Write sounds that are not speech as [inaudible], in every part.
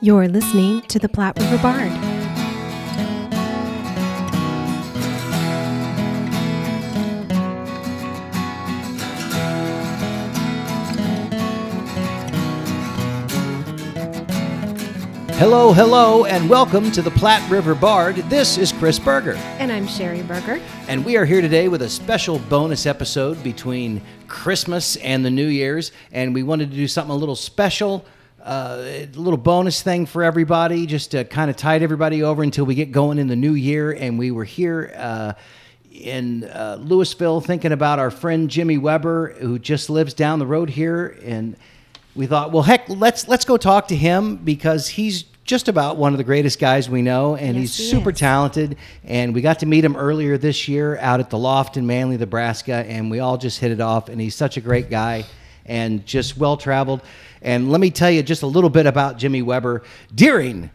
You're listening to the Platte River Bard. Hello, hello, and welcome to the Platte River Bard. This is Chris Berger, And I'm Sherry Berger. and we are here today with a special bonus episode between Christmas and the New Year's, and we wanted to do something a little special, a little bonus thing for everybody, just to kind of tide everybody over until we get going in the new year. And we were here. Uh, in uh, Louisville, thinking about our friend Jimmy Weber, who just lives down the road here, and we thought, well, heck, let's let's go talk to him because he's just about one of the greatest guys we know, and Yes, he's he super is. talented. And we got to meet him earlier this year out at the Loft in Manley, Nebraska, and we all just hit it off. And he's such a great guy and just well traveled. And let me tell you just a little bit about Jimmy Weber during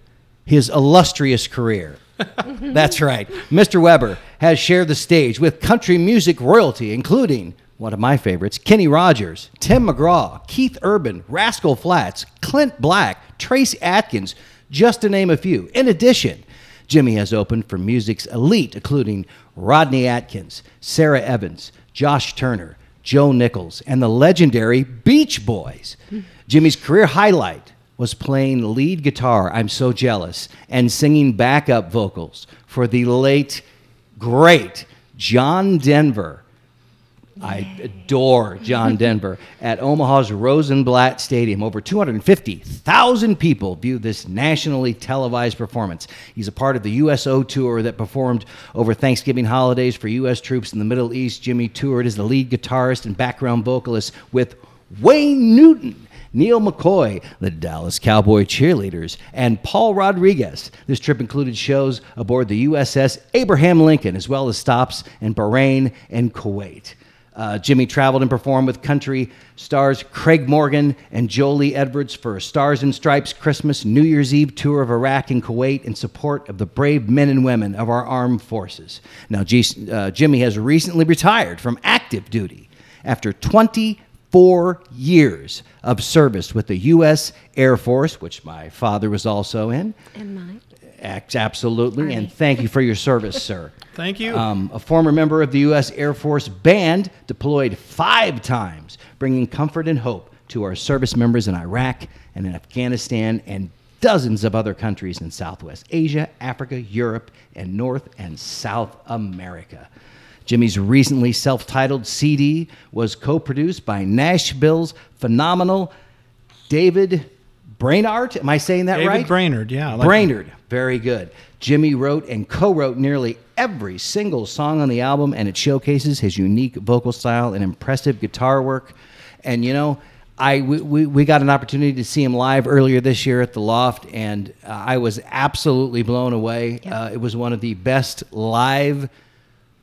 his illustrious career. [laughs] That's right. Mr. Weber has shared the stage with country music royalty, including one of my favorites, Kenny Rogers, Tim McGraw, Keith Urban, Rascal Flatts, Clint Black, Trace Atkins, just to name a few. In addition, Jimmy has opened for music's elite, including Rodney Atkins, Sara Evans, Josh Turner, Joe Nichols, and the legendary Beach Boys. Jimmy's career highlight was playing lead guitar, I'm So Jealous, and singing backup vocals for the late, great John Denver. I adore John Denver at Omaha's Rosenblatt Stadium. Over 250,000 people viewed this nationally televised performance. He's a part of the USO tour that performed over Thanksgiving holidays for U.S. troops in the Middle East. Jimmy toured as the lead guitarist and background vocalist with Wayne Newton. Neal McCoy, the Dallas Cowboy cheerleaders, and Paul Rodriguez. This trip included shows aboard the USS Abraham Lincoln, as well as stops in Bahrain and Kuwait. Uh, Jimmy traveled and performed with country stars Craig Morgan and Jolie Edwards for a Stars and Stripes Christmas New Year's Eve tour of Iraq and Kuwait in support of the brave men and women of our armed forces. Now, G- uh, Jimmy has recently retired from active duty after 24 years of service with the U.S. Air Force, which my father was also in. And mine. Act- Absolutely, and thank you for your service, sir. [laughs] Thank you. Um, a former member of the U.S. Air Force Band, deployed five times, bringing comfort and hope to our service members in Iraq and in Afghanistan and dozens of other countries in Southwest Asia, Africa, Europe, and North and South America. Jimmy's recently self titled CD was co produced by Nashville's phenomenal David Brainard. Am I saying that David right? Brainard, yeah, I like Brainard. Very good. Jimmy wrote and co wrote nearly every single song on the album, and it showcases his unique vocal style and impressive guitar work. And, you know, I, we, we, we got an opportunity to see him live earlier this year at the Loft, and uh, I was absolutely blown away. Uh, it was one of the best live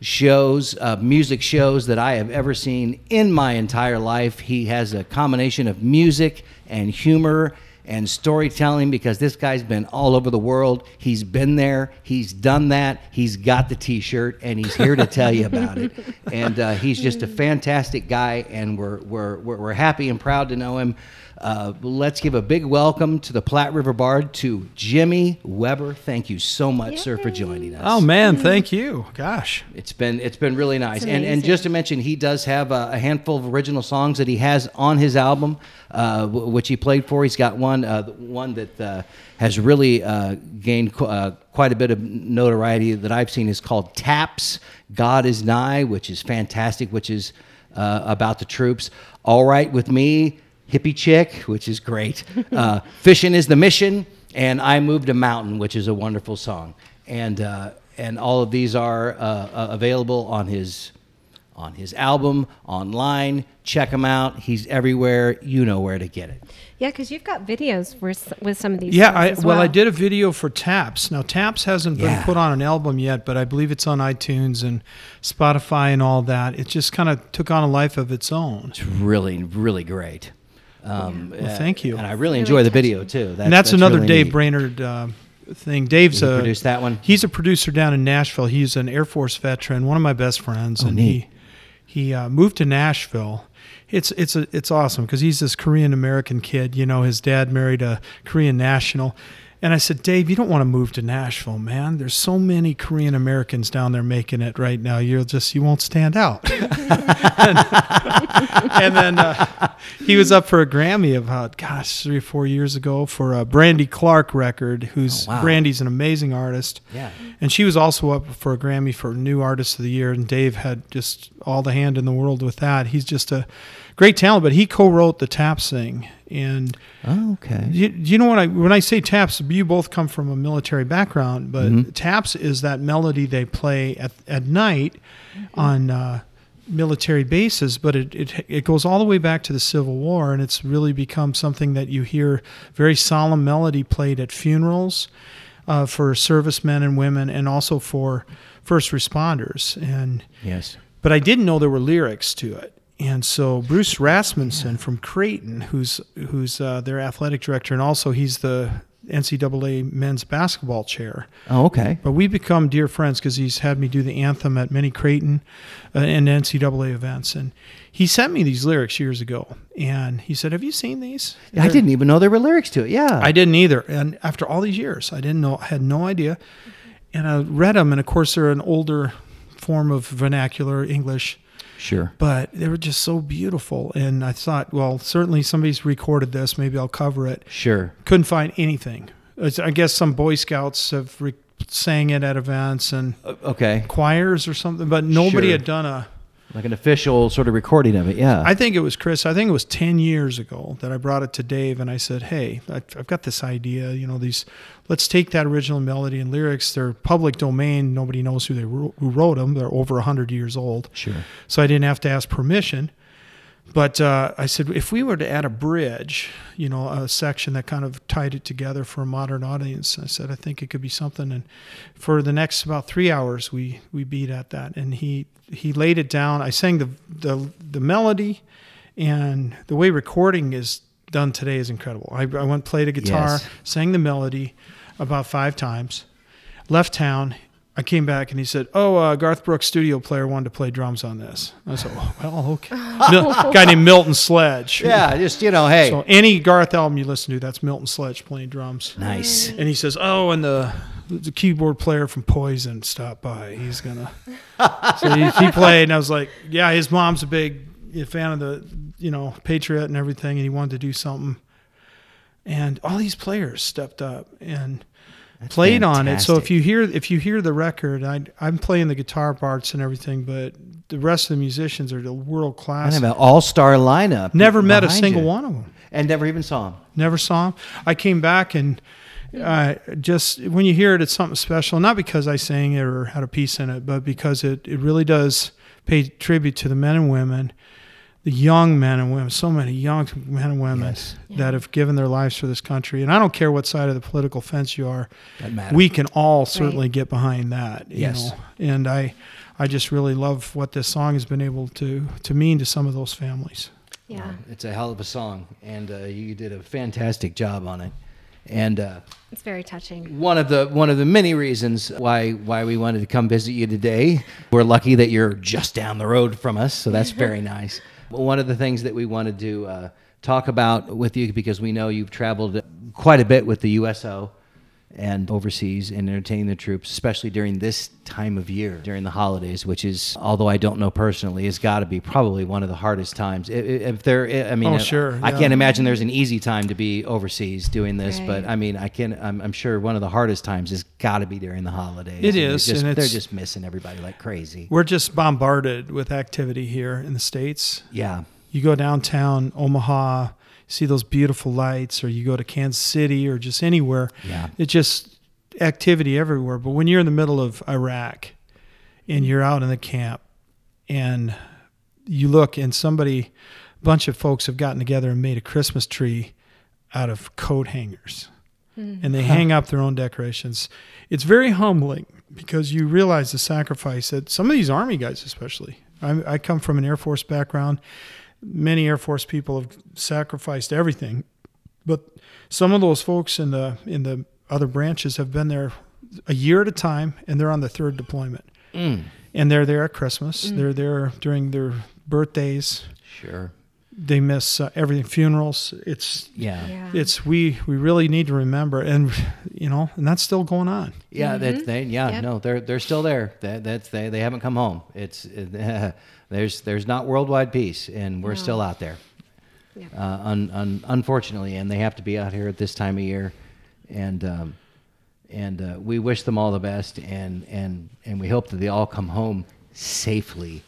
shows, uh, music shows that I have ever seen in my entire life. He has a combination of music and humor and storytelling because this guy's been all over the world. He's been there, he's done that, he's got the t shirt, and he's here to tell you about it. [laughs] And uh, he's just a fantastic guy, and we're, we're, we're, we're happy and proud to know him. Uh, let's give a big welcome to the Platte River Bard to Jimmy Weber. Thank you so much, sir, for joining us. Oh man, thank you. Gosh. It's been it's been really nice, and and just to mention, he does have a, a handful of original songs that he has on his album, uh, w- which he played for. He's got one uh, one that uh, has really uh, gained qu- uh, quite a bit of notoriety that I've seen is called Taps. God is nigh, which is fantastic, which is uh, about the troops. All right with me, hippie chick, which is great. [laughs] Uh, Fishing is the mission, and I moved a mountain, which is a wonderful song. And uh, and all of these are available on his on his album online. Check him out. He's everywhere. You know where to get it. Yeah, because you've got videos for, with some of these. Yeah, I, as well, well, I did a video for Taps. Now Taps hasn't been put on an album yet, but I believe it's on iTunes and Spotify and all that. It just kind of took on a life of its own. It's really really great. Um, Well, thank you. And I really Really enjoy the video too. That- and that's, another really Dave neat. Brainard uh, thing. Dave's Did he a produce that one? He's a producer down in Nashville. He's an Air Force veteran, one of my best friends, and Oh, neat. he he uh, moved to Nashville, it's it's a, it's awesome because he's this Korean American kid. You know, his dad married a Korean national. And I said, Dave, you don't want to move to Nashville, man. There's so many Korean Americans down there making it right now. You'll just you won't stand out. [laughs] and, and then uh, he was up for a Grammy about gosh three or four years ago for a Brandy Clark record. Who's Oh, wow. Brandy's an amazing artist. Yeah. And she was also up for a Grammy for New Artist of the Year, and Dave had just all the hand in the world with that. He's just a great talent, but he co-wrote the Taps thing. And Oh, okay. you, you know what I when I say Taps, you both come from a military background, but Mhm. Taps is that melody they play at at night on. Uh, military bases but it, it it goes all the way back to the civil war and it's really become something that you hear very solemn melody played at funerals uh, for servicemen and women and also for first responders and Yes. but I didn't know there were lyrics to it. And so Bruce Rasmussen from Creighton, who's who's uh, their athletic director, and also he's the NCAA men's basketball chair. Oh, okay. But we become dear friends because he's had me do the anthem at many Creighton uh, and NCAA events. And he sent me these lyrics years ago, and he said, "Have you seen these?" I didn't even know there were lyrics to it. Yeah. I didn't either. And after all these years, I didn't know, I had no idea. And I read them, and of course, they're an older form of vernacular English, Sure. but they were just so beautiful. And I thought, well, certainly somebody's recorded this. Maybe I'll cover it. Sure. Couldn't find anything. I guess some Boy Scouts have re- sang it at events and Okay. choirs or something, but nobody Sure. had done a. Like an official sort of recording of it. Yeah. I think it was Chris. I think it was 10 years ago that I brought it to Dave and I said, Hey, I've got this idea. You know, these, let's take that original melody and lyrics. They're public domain. Nobody knows who they who wrote them. They're over 100 years old. sure. So I didn't have to ask permission. But uh, I said, if we were to add a bridge, you know, a section that kind of tied it together for a modern audience, I said, I think it could be something. And for the next about three hours, we we beat at that. And he he laid it down. I sang the the the melody, and the way recording is done today is incredible. I, I went played a guitar, Yes. sang the melody about five times, left town. I came back and he said, "Oh, uh, Garth Brooks studio player wanted to play drums on this." I said, oh, "Well, okay." [laughs] Mil- guy named Milton Sledge. Yeah. Just you know, hey. So any Garth album you listen to, that's Milton Sledge playing drums. nice. And he says, "Oh, and the the keyboard player from Poison stopped by. He's gonna." [laughs] so he, he played, and I was like, "Yeah, his mom's a big fan of the you know Patriot and everything, and he wanted to do something." And all these players stepped up and played on it. So if you hear if you hear the record, I I'm playing the guitar parts and everything, but the rest of the musicians are the world class. I have an all-star lineup. Never met a single you. one of them. and never even saw him. Never saw him. I came back and uh, just when you hear it, it's something special. Not because I sang it or had a piece in it, but because it, it really does pay tribute to the men and women, the young men and women, so many young men and women Yes. that have given their lives for this country. And I don't care what side of the political fence you are, we can all certainly get behind that. You Yes. know? And I, I just really love what this song has been able to to mean to some of those families. Yeah. It's a hell of a song, and uh, you did a fantastic job on it. And uh, It's very touching. one of the one of the many reasons why why we wanted to come visit you today. We're lucky that you're just down the road from us, so that's [laughs] very nice. One of the things that we wanted to uh, talk about with you because we know you've traveled quite a bit with the USO and overseas and entertaining the troops, especially during this time of year, during the holidays, which is, although I don't know personally, has got to be probably one of the hardest times. I- I- If there, I mean, Oh, I- sure, I yeah. can't imagine there's an easy time to be overseas doing this, but I mean, I can. I'm, I'm sure one of the hardest times has got to be during the holidays. It And they're is, just- and they're just missing everybody like crazy. We're just bombarded with activity here in the states. Yeah, You go downtown Omaha, see those beautiful lights, or you go to Kansas City, or just anywhere. yeah, It's just activity everywhere. But when you're in the middle of Iraq and you're out in the camp and you look and somebody, a bunch of folks have gotten together and made a Christmas tree out of coat hangers hmm. and they hang up their own decorations. It's very humbling because you realize the sacrifice that some of these Army guys, especially, I, I come from an Air Force background. Many Air Force people have sacrificed everything, but some of those folks in the in the other branches have been there a year at a time, and they're on the third deployment. Mm, And they're there at Christmas. They're there during their birthdays. sure. They miss uh, everything funerals it's Yeah. Yeah. it's we we really need to remember and you know and that's still going on Yeah, that they yeah Yep. no they're they're still there. That that's they they haven't come home. It's [laughs] there's there's not worldwide peace, and we're No. still out there. Yeah. Uh, un, un, unfortunately, and they have to be out here at this time of year, and um, and uh, we wish them all the best, and and and we hope that they all come home safely,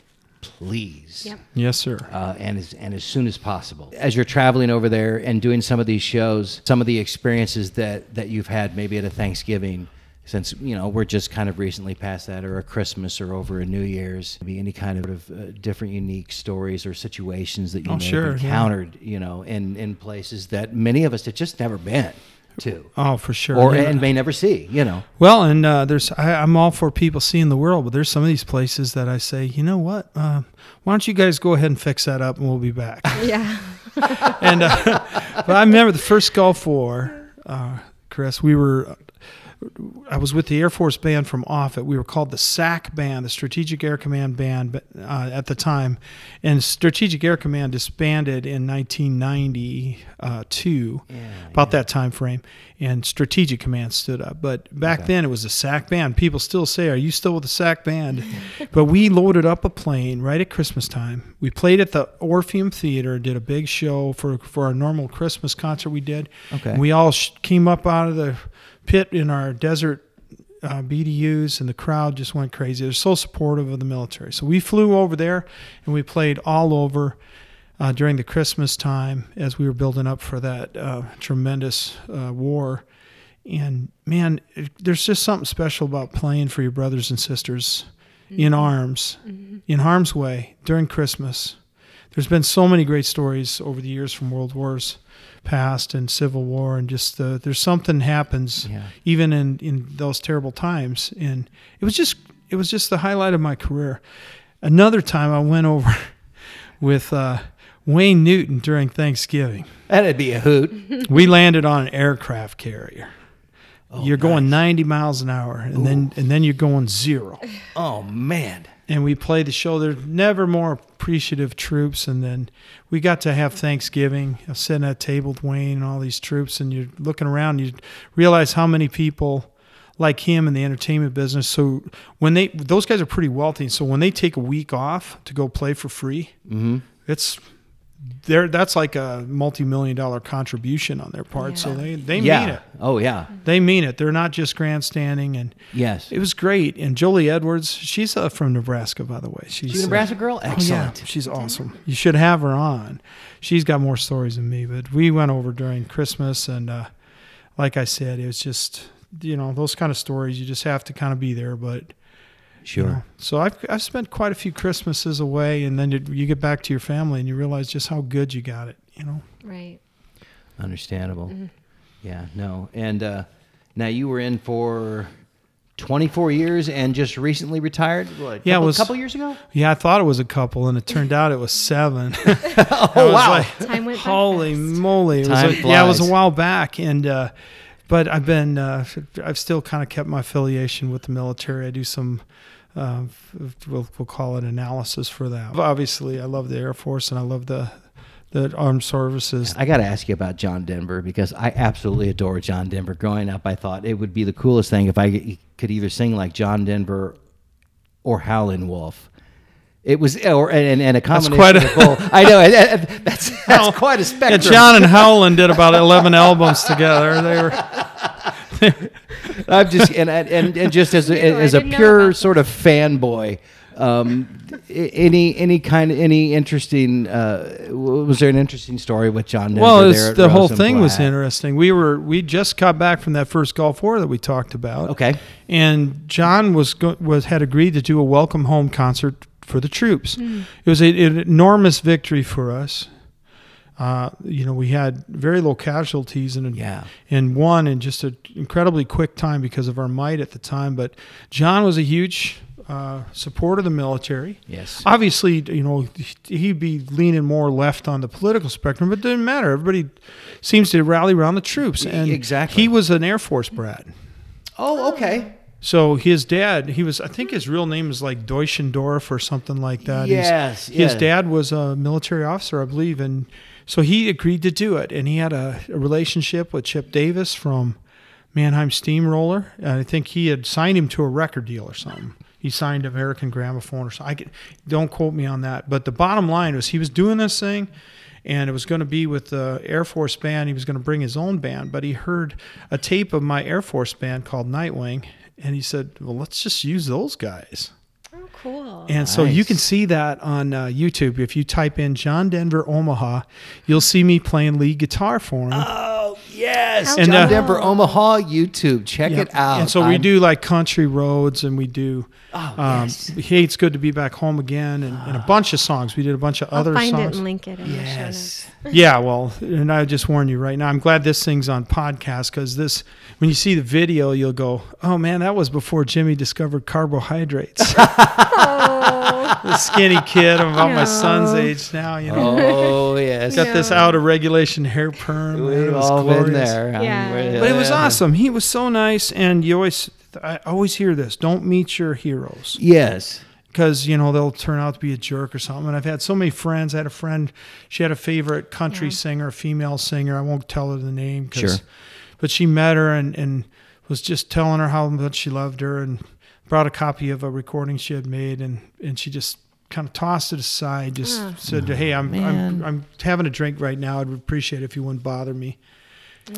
please Yep. yes sir uh, and as and as soon as possible. As you're traveling over there and doing some of these shows, some of the experiences that that you've had maybe at a Thanksgiving, since you know we're just kind of recently past that, or a Christmas, or over a New Year's, maybe any kind of uh, different unique stories or situations that you Oh, may sure, have yeah. encountered, you know, in in places that many of us have just never been to, oh for sure or Yeah. and may never see, you know. Well, and uh, there's I, I'm all for people seeing the world, but there's some of these places that I say, you know what? Uh, why don't you guys go ahead and fix that up, and we'll be back. [laughs] Yeah. and uh, [laughs] but I remember the first Gulf War, uh, Chris. We were. I was with the Air Force Band from Offutt. We were called the SAC Band, the Strategic Air Command Band, uh, at the time. And Strategic Air Command disbanded in 1992, about that time frame. And Strategic Command stood up. But back Okay. then, it was a SAC Band. People still say, "Are you still with the SAC Band?" but we loaded up a plane right at Christmas time. We played at the Orpheum Theater, did a big show for for our normal Christmas concert we did. Okay. And we all sh- came up out of the pit in our desert uh, BDUs, and the crowd just went crazy. They're so supportive of the military. So we flew over there, and we played all over uh, during the Christmas time as we were building up for that uh, tremendous uh, war. And man, it, there's just something special about playing for your brothers and sisters in arms, in harm's way during Christmas. There's been so many great stories over the years from World Wars past and Civil War, and just uh, there's something happens Yeah. even in in those terrible times. And it was just it was just the highlight of my career. Another time I went over [laughs] with uh, Wayne Newton during Thanksgiving. That'd be a hoot. we landed on an aircraft carrier. Oh, you're going 90 miles an hour, and then and then you're going zero. oh man. And we played the show. There's never more appreciative troops, and then we got to have Thanksgiving. I was sitting at a table with Wayne and all these troops, and you're looking around, you realize how many people like him in the entertainment business. So when they those guys are pretty wealthy, so when they take a week off to go play for free, Mm-hmm. it's there. That's like a multi-million dollar contribution on their part. So they they yeah. mean it. Oh yeah. They mean it. They're not just grandstanding. And Yes. it was great. And Jolie Edwards, she's uh, from Nebraska, by the way. She's, She's a uh, Nebraska girl. Oh, yeah, Excellent. she's awesome. You should have her on. She's got more stories than me, but we went over during Christmas, and uh, like I said, it was just you know those kind of stories. You just have to kind of be there, but you Sure. know. So I've I've spent quite a few Christmases away, and then you, you get back to your family, and you realize just how good you got it. You know. Right. Understandable. Mm-hmm. Yeah, no. And uh, now you were in for 24 years and just recently retired? What, Yeah, it couple, was- couple years ago? Yeah, I thought it was a couple, and it turned out it was seven. [laughs] [laughs] oh, was wow. like, Time went Holy fast. moly! It was Time a, yeah, it was a while back, and uh, but I've been uh, I've still kind of kept my affiliation with the military. I do some. Uh, we'll, we'll call it analysis for that. Obviously, I love the Air Force and I love the the armed services. I got to ask you about John Denver because I absolutely adore John Denver. Growing up, I thought it would be the coolest thing if I could either sing like John Denver or Howlin' Wolf. It was, or and, and a combination quite a- of both. I know and- and that's [laughs] that's quite a Yeah, spectrum. John and Howlin' did about eleven albums together. They were [laughs] I'm just and and, and just as a, [laughs] Ew, I as a pure sort of fanboy. Um, any any kind of any interesting uh, was there an interesting story with John Denver well, there it's, at the whole thing was interesting. We were we just got back from that first Gulf War that we talked about. Okay. and John was go- was had agreed to do a welcome home concert for the troops. It was a, an enormous victory for us. Uh, you know, we had very low casualties and Yeah. and won in just an incredibly quick time because of our might at the time. But John was a huge uh, supporter of the military. Yes. Obviously, you know, he'd be leaning more left on the political spectrum, but it didn't matter. Everybody seems to rally around the troops. And Exactly. he was an Air Force brat. Oh, okay. So his dad, he was, I think his real name is like Deutschendorf or something like that. Yes, his yeah. dad was a military officer, I believe, and so he agreed to do it. And he had a, a relationship with Chip Davis from Mannheim Steamroller. And I think he had signed him to a record deal or something. He signed American Gramophone or something. I don't quote me on that. But the bottom line was he was doing this thing, and it was going to be with the Air Force band. He was going to bring his own band, but he heard a tape of my Air Force band called Nightwing, and he said, "Well, let's just use those guys." Oh, cool. And so you can see that on uh, YouTube. If you type in John Denver Omaha, you'll see me playing lead guitar for him. Oh yes, And, John uh, Denver, Omaha, YouTube. Check Yep. it out. And so we I'm- do like country roads, and we do. Oh, um, yes. Hey, it's good to be back home again, and, and a bunch of songs. We did a bunch of I'll other find songs. it and link it in Yes. notes. [laughs] Yeah, well, and I just warn you right now. I'm glad this thing's on podcast because this, when you see the video, you'll go, "Oh man, that was before Jimmy discovered carbohydrates." [laughs] Oh, [laughs] the skinny kid, I'm about my son's No. age now. You know, Oh [laughs] yes. got this No. out of regulation hair perm. man, it We've was all been glorious. there. I'm Yeah. with But it was awesome. He was so nice, and you always, I always hear this: don't meet your heroes Yes. because you know they'll turn out to be a jerk or something. And I've had so many friends. I had a friend; she had a favorite country Yeah. singer, a female singer. I won't tell her the name, 'cause- Sure. But she met her and and was just telling her how much she loved her, and brought a copy of a recording she had made, and and she just kind of tossed it aside. Just Ah. said, "Hey, I'm man. I'm I'm having a drink right now. I'd appreciate it if you wouldn't bother me."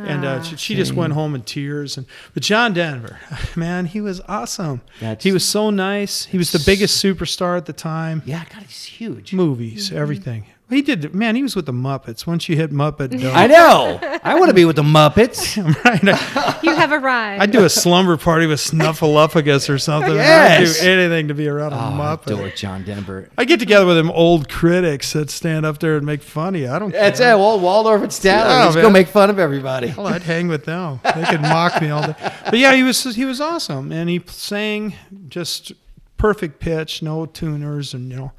And uh, Ah. she, she just went home in tears. And but John Denver, [laughs] man, he was awesome. That's- he was so nice. He was the biggest superstar at the time. Yeah, God, he's huge. Movies, everything. He did. Man, he was with the Muppets. Once you hit Muppet, done. I know. I want to be with the Muppets. [laughs] right? I, you have arrived. I'd do a slumber party with Snuffleupagus or something. Yes. I'd do anything to be around a Oh, I Muppet. adore John Denver. I get together with them old critics that stand up there and make fun of you. I don't That's care. it. Well, Waldorf and Statler. Yeah, Let's go man. make fun of everybody. Well, I'd hang with them. They could mock me all day. But yeah, he was he was awesome, and he sang just perfect pitch, no tuners, and you know,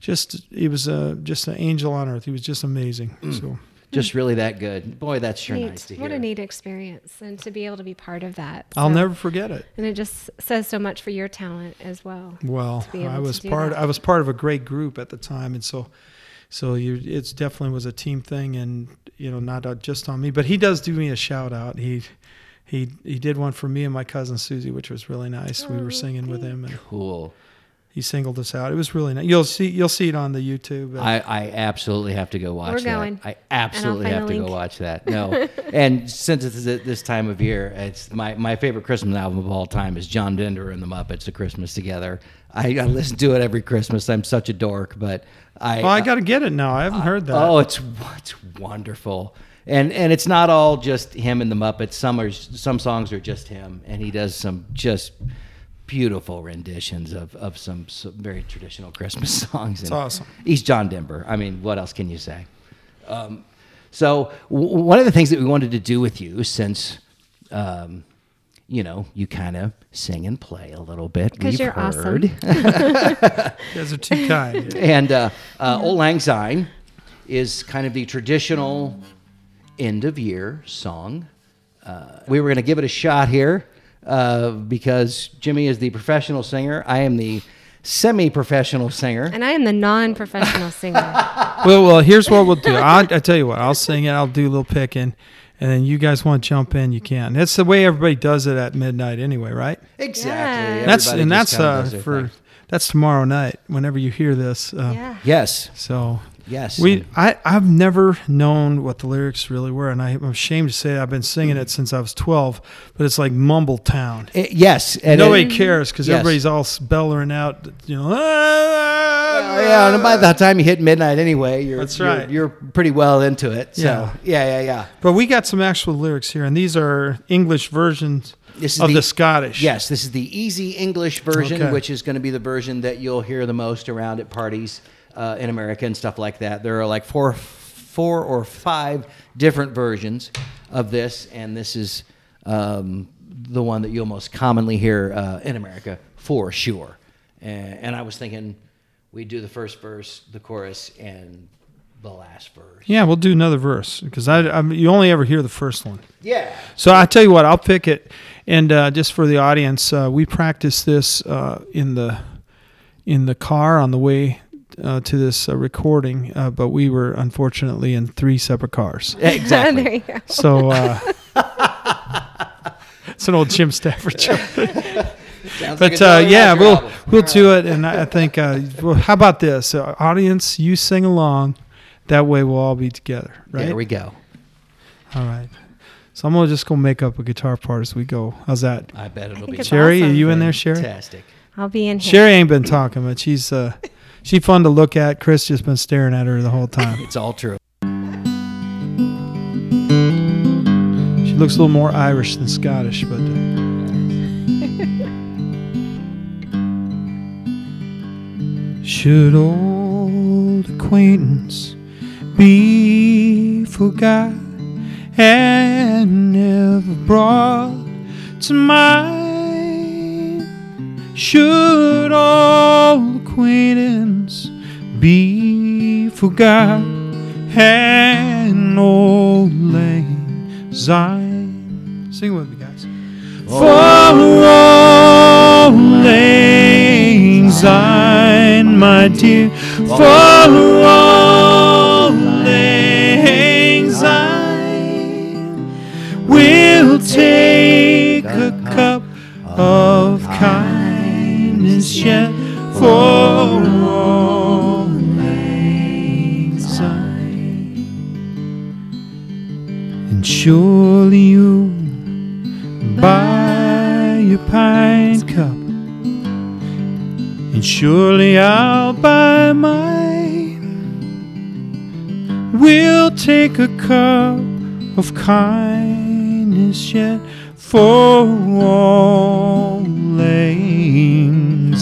just he was a just an angel on earth. He was just amazing. So Just really that good. Boy, that's sure Neat. nice to hear. What a neat experience, and to be able to be part of that. I'll never forget it. And it just says so much for your talent as well. Well, I was part. that. I was part of a great group at the time, and so. So you, it's definitely was a team thing, and you know, not uh, just on me. But he does do me a shout out. He, he, he did one for me and my cousin Susie, which was really nice. we Oh, were singing with him, and Cool. He singled us out. It was really nice. You'll see you'll see it on the YouTube. I, I absolutely have to go watch We're that. going. I absolutely have to go watch that. No, [laughs] and since it's this time of year, it's my, my favorite Christmas album of all time is John Denver and the Muppets: A Christmas Together. I, I listen to it every Christmas. I'm such a dork, but I oh, I got to get it now. I haven't heard that. Oh, it's it's wonderful, and and it's not all just him and the Muppets. Some are some songs are just him, and he does some just beautiful renditions of of some, some very traditional Christmas [laughs] songs. It's awesome. He's John Denver. I mean, what else can you say? Um, so w- one of the things that we wanted to do with you, since um, you know you kind of sing and play a little bit, 'Cause we've you're awesome. [laughs] You guys are too kind. And uh, uh, Auld Lang Syne is kind of the traditional end of year song. Uh, we were going to give it a shot here uh, because Jimmy is the professional singer. I am the semi professional singer. And I am the non-professional [laughs] singer. well, well, here's what we'll do. I'll, I tell you what. I'll sing it. I'll do a little picking, and then you guys want to jump in, you can. That's the way everybody does it at midnight, anyway, right? Exactly. Yeah. that's Everybody and that's uh, for thing. that's tomorrow night. Whenever you hear this, uh, yeah. Yes. So Yes. we I I've never known what the lyrics really were, and I, I'm ashamed to say I've been singing it since I was 12. But it's like Mumble Town. Eh, yes. And Nobody it- cares because Yes. everybody's all bellowing out, you know. Oh, yeah, and ah. by the time you hit midnight anyway, you're That's you're- right. You're, pretty well into it. So Yeah. yeah, yeah, yeah. But we got some actual lyrics here, and these are English versions This is of the, the- Scottish. Yes, this is the easy English version, Okay. which is going to be the version that you'll hear the most around at parties uh, in America and stuff like that. There are like four, four or five different versions of this, and this is um, the one that you'll most commonly hear uh, in America for sure. And, and I was thinking we'd do the first verse, the chorus, and the last verse. Yeah, we'll do another verse because I, I you only ever hear the first one. Yeah. So I tell you what, I'll pick it, And uh, just for the audience, uh, we practiced this uh, in the in the car on the way uh, to this uh, recording, uh, but we were unfortunately in three separate cars. [laughs] Exactly. there you go. So uh, [laughs] it's an old Jim Stafford joke. [laughs] Sounds like But uh, yeah, we'll album. we'll do it, and I I think. Uh, well, how about this, uh, audience? You sing along. That way, we'll all be together, right? There we go. all right. So I'm gonna just gonna make up a guitar part as we go. How's that? I bet it'll think be it's Sherry, are you in there, Sherry? fantastic. I'll be in here. Sherry ain't been talking much. She's uh, she fun to look at. Chris just been staring at her the whole time. [laughs] It's all true. She looks a little more Irish than Scottish, but. Uh, Should old acquaintance be forgot and never brought to mind? Should all acquaintance be forgot and old lang syne? Sing with me, guys. For old lang syne, my dear. For cup of kindness yet for all lang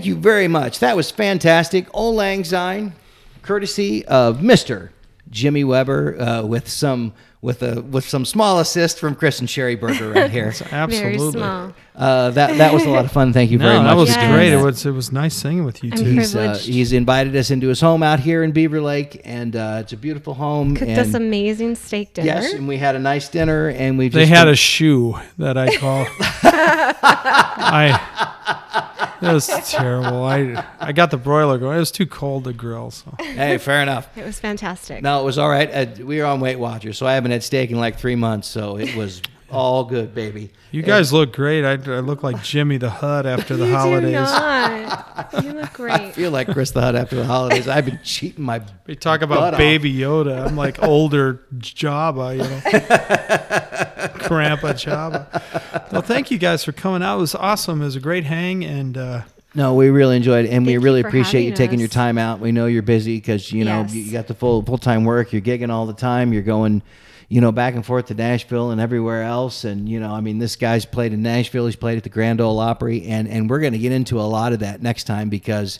Thank you very much. That was fantastic. Auld Lang Syne, courtesy of Mr. Jimmy Weber, uh, with some with a with some small assist from Chris and Sherry Berger right [laughs] here. Very Absolutely. small. Uh, that that was a lot of fun. Thank you very No, much. that was Yes. great. It was it was nice singing with you I'm too. He's, uh, he's invited us into his home out here in Beaver Lake, and uh, it's a beautiful home. Cooked and us amazing steak dinner. yes, and we had a nice dinner, and we just They had a shoe that I call. [laughs] I. It was terrible. I I got the broiler going. It was too cold to grill. So hey, fair enough. It was fantastic. No, it was all right. Uh, we were on Weight Watchers, so I haven't had steak in like three months, so it was all good, baby. you guys look great. I, I look like Jimmy the Hut after the [laughs] you holidays. do not. You look I great. feel like Chris the Hut after the holidays. I've been cheating my. We talk about Butt off. Baby Yoda. I'm like older Jabba, you know, [laughs] Grandpa Jabba. Well, thank you guys for coming out. It was awesome. It was a great hang, and uh, No, we really enjoyed it, and we Thank you really for appreciate you having taking your time out. We know you're busy because you know Yes. you got the full full time work. You're gigging all the time. You're going, you know, back and forth to Nashville and everywhere else. And you know, I mean, this guy's played in Nashville. He's played at the Grand Ole Opry, and and we're going to get into a lot of that next time because,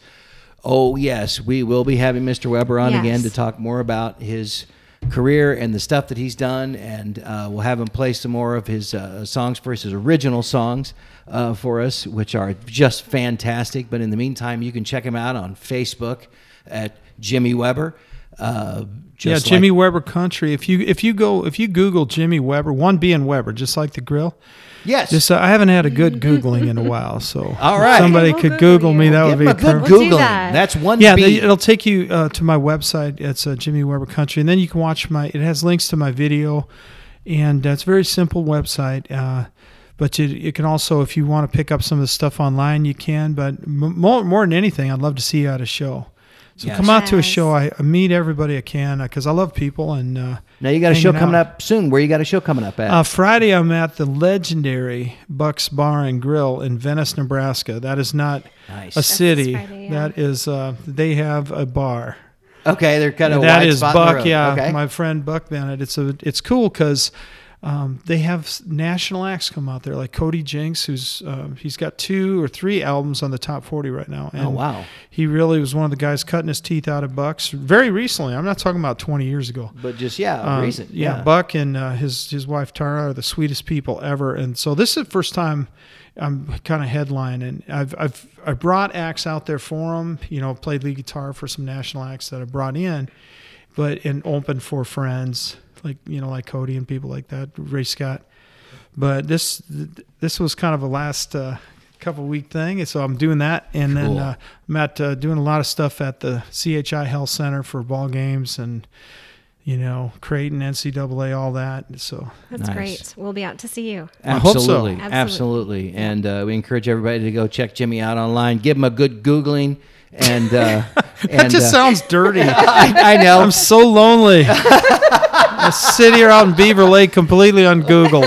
oh yes, we will be having Mr. Weber on Yes. again to talk more about his career and the stuff that he's done, and uh, we'll have him play some more of his uh, songs for us, his original songs uh, for us, which are just fantastic. But in the meantime, you can check him out on Facebook at Jimmy Weber. Uh, yeah, Jimmy like- Weber Country. If you if you go if you Google Jimmy Weber, one B and Weber, just like the grill. yes, Just uh, I haven't had a good googling in a while, so [laughs] All if somebody could we'll Google Google me. That give would be a good perfect. Googling. that. That's one. Yeah, B. they, it'll take you uh, to my website. It's uh, Jimmy Weber Country, and then you can watch my. It has links to my video, and uh, it's a very simple website. Uh, but you, you can also, if you want to pick up some of the stuff online, you can. But m- more, more than anything, I'd love to see you at a show. So Yes. come out to a show. I, I meet everybody I can because I love people. And uh, Now you got a show coming out. up soon. Where you got a show coming up at? uh, Friday, I'm at the legendary Bucks Bar and Grill in Venice, Nebraska. That is not nice. a city. Friday, yeah. That is, uh, they have a bar. okay, they're kind of that wide is spot in the Buck. road. Yeah, Okay. my friend Buck Bennett. It's a it's cool because um, they have national acts come out there, like Cody Jinks, who's um, he's got two or three albums on the top forty right now. And oh wow. He really was one of the guys cutting his teeth out of Bucks very recently. I'm not talking about 20 years ago. But just yeah, Um, recent. yeah, Yeah. Buck and uh, his his wife Tara are the sweetest people ever, and so this is the first time I'm kind of headlining. I've I've I brought acts out there for them. You know, played lead guitar for some national acts that I brought in, but and opened for friends like you know like Cody and people like that, Ray Scott. But this this was kind of a last. Uh, couple week thing and so i'm doing that and Cool. then uh, i'm at uh, doing a lot of stuff at the chi health center for ball games and you know, Creighton, NCAA, all that. So That's Nice. great. We'll be out to see you. I hope so. Absolutely, Absolutely. absolutely, and uh, we encourage everybody to go check Jimmy out online. Give him a good googling, and uh, [laughs] that just uh, sounds dirty. [laughs] I, I know. I'm so lonely. [laughs] I sit here out in Beaver Lake completely on Google.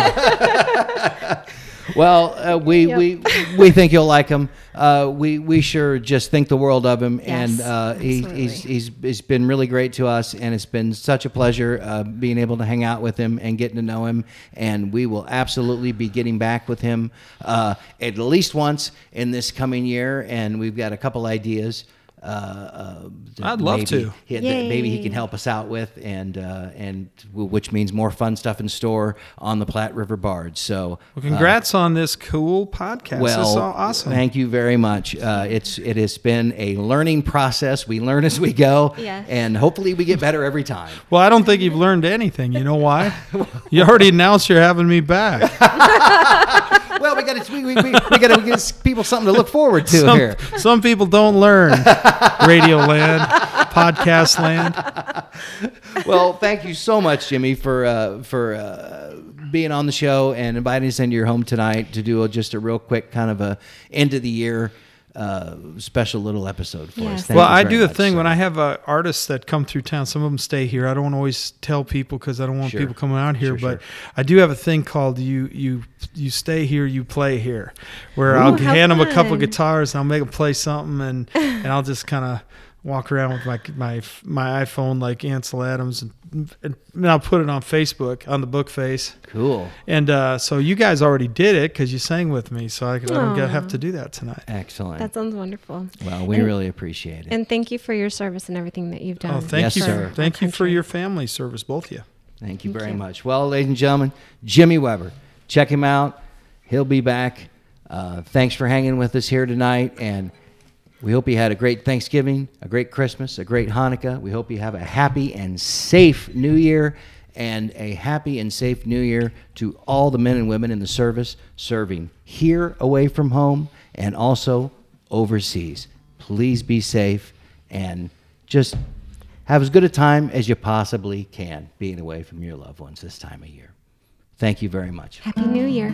Well, uh, we, Yep. we we think you'll like him. Uh, we we sure just think the world of him, and Yes, uh, he, he's absolutely. he's he's been really great to us, and it's been such a pleasure uh, being able to hang out with him and getting to know him. And we will absolutely be getting back with him uh, at least once in this coming year, and we've got a couple ideas. Uh, uh, I'd love maybe to. he- that maybe he can help us out with, and uh, and w- which means more fun stuff in store on the Platte River Bard. So, Well, congrats on this cool podcast. well, This is awesome. Thank you very much. Uh, it's it has been a learning process. We learn as we go, Yes. and hopefully we get better every time. well, I don't think you've learned anything. You know why? [laughs] You already announced you're having me back. [laughs] well, we got to we, we, we, we got to give people something to look forward to Some, here. some people don't learn. Radio land, podcast land. Well, thank you so much, Jimmy, for uh, for uh, being on the show and inviting us into your home tonight to do a, just a real quick kind of a end of the year uh, special little episode for us. Thank well, I do a much, thing sir. when I have uh, artists that come through town. Some of them stay here. I don't always tell people because I don't want Sure. people coming out here. Sure, but I do have a thing called you you you stay here, you play here, where I'll Ooh, how hand them a couple fun. guitars and I'll make them play something, and and I'll just kind of walk around with my my my iPhone like Ansel Adams, and, and I'll put it on Facebook on the book face. Cool. And uh, so you guys already did it because you sang with me, so I, I don't get, have to do that tonight. Excellent. That sounds wonderful. well, we and- really appreciate it. And thank you for your service and everything that you've done. Oh, thank Yes, you, sir. thank you for your family service, both of you. Thank you Thank very you. much. Well, ladies and gentlemen, Jimmy Weber. Check him out. He'll be back. Uh, thanks for hanging with us here tonight. And we hope you had a great Thanksgiving, a great Christmas, a great Hanukkah. We hope you have a happy and safe New Year and a happy and safe New Year to all the men and women in the service serving here away from home and also overseas. Please be safe and just have as good a time as you possibly can being away from your loved ones this time of year. Thank you very much. Happy New Year.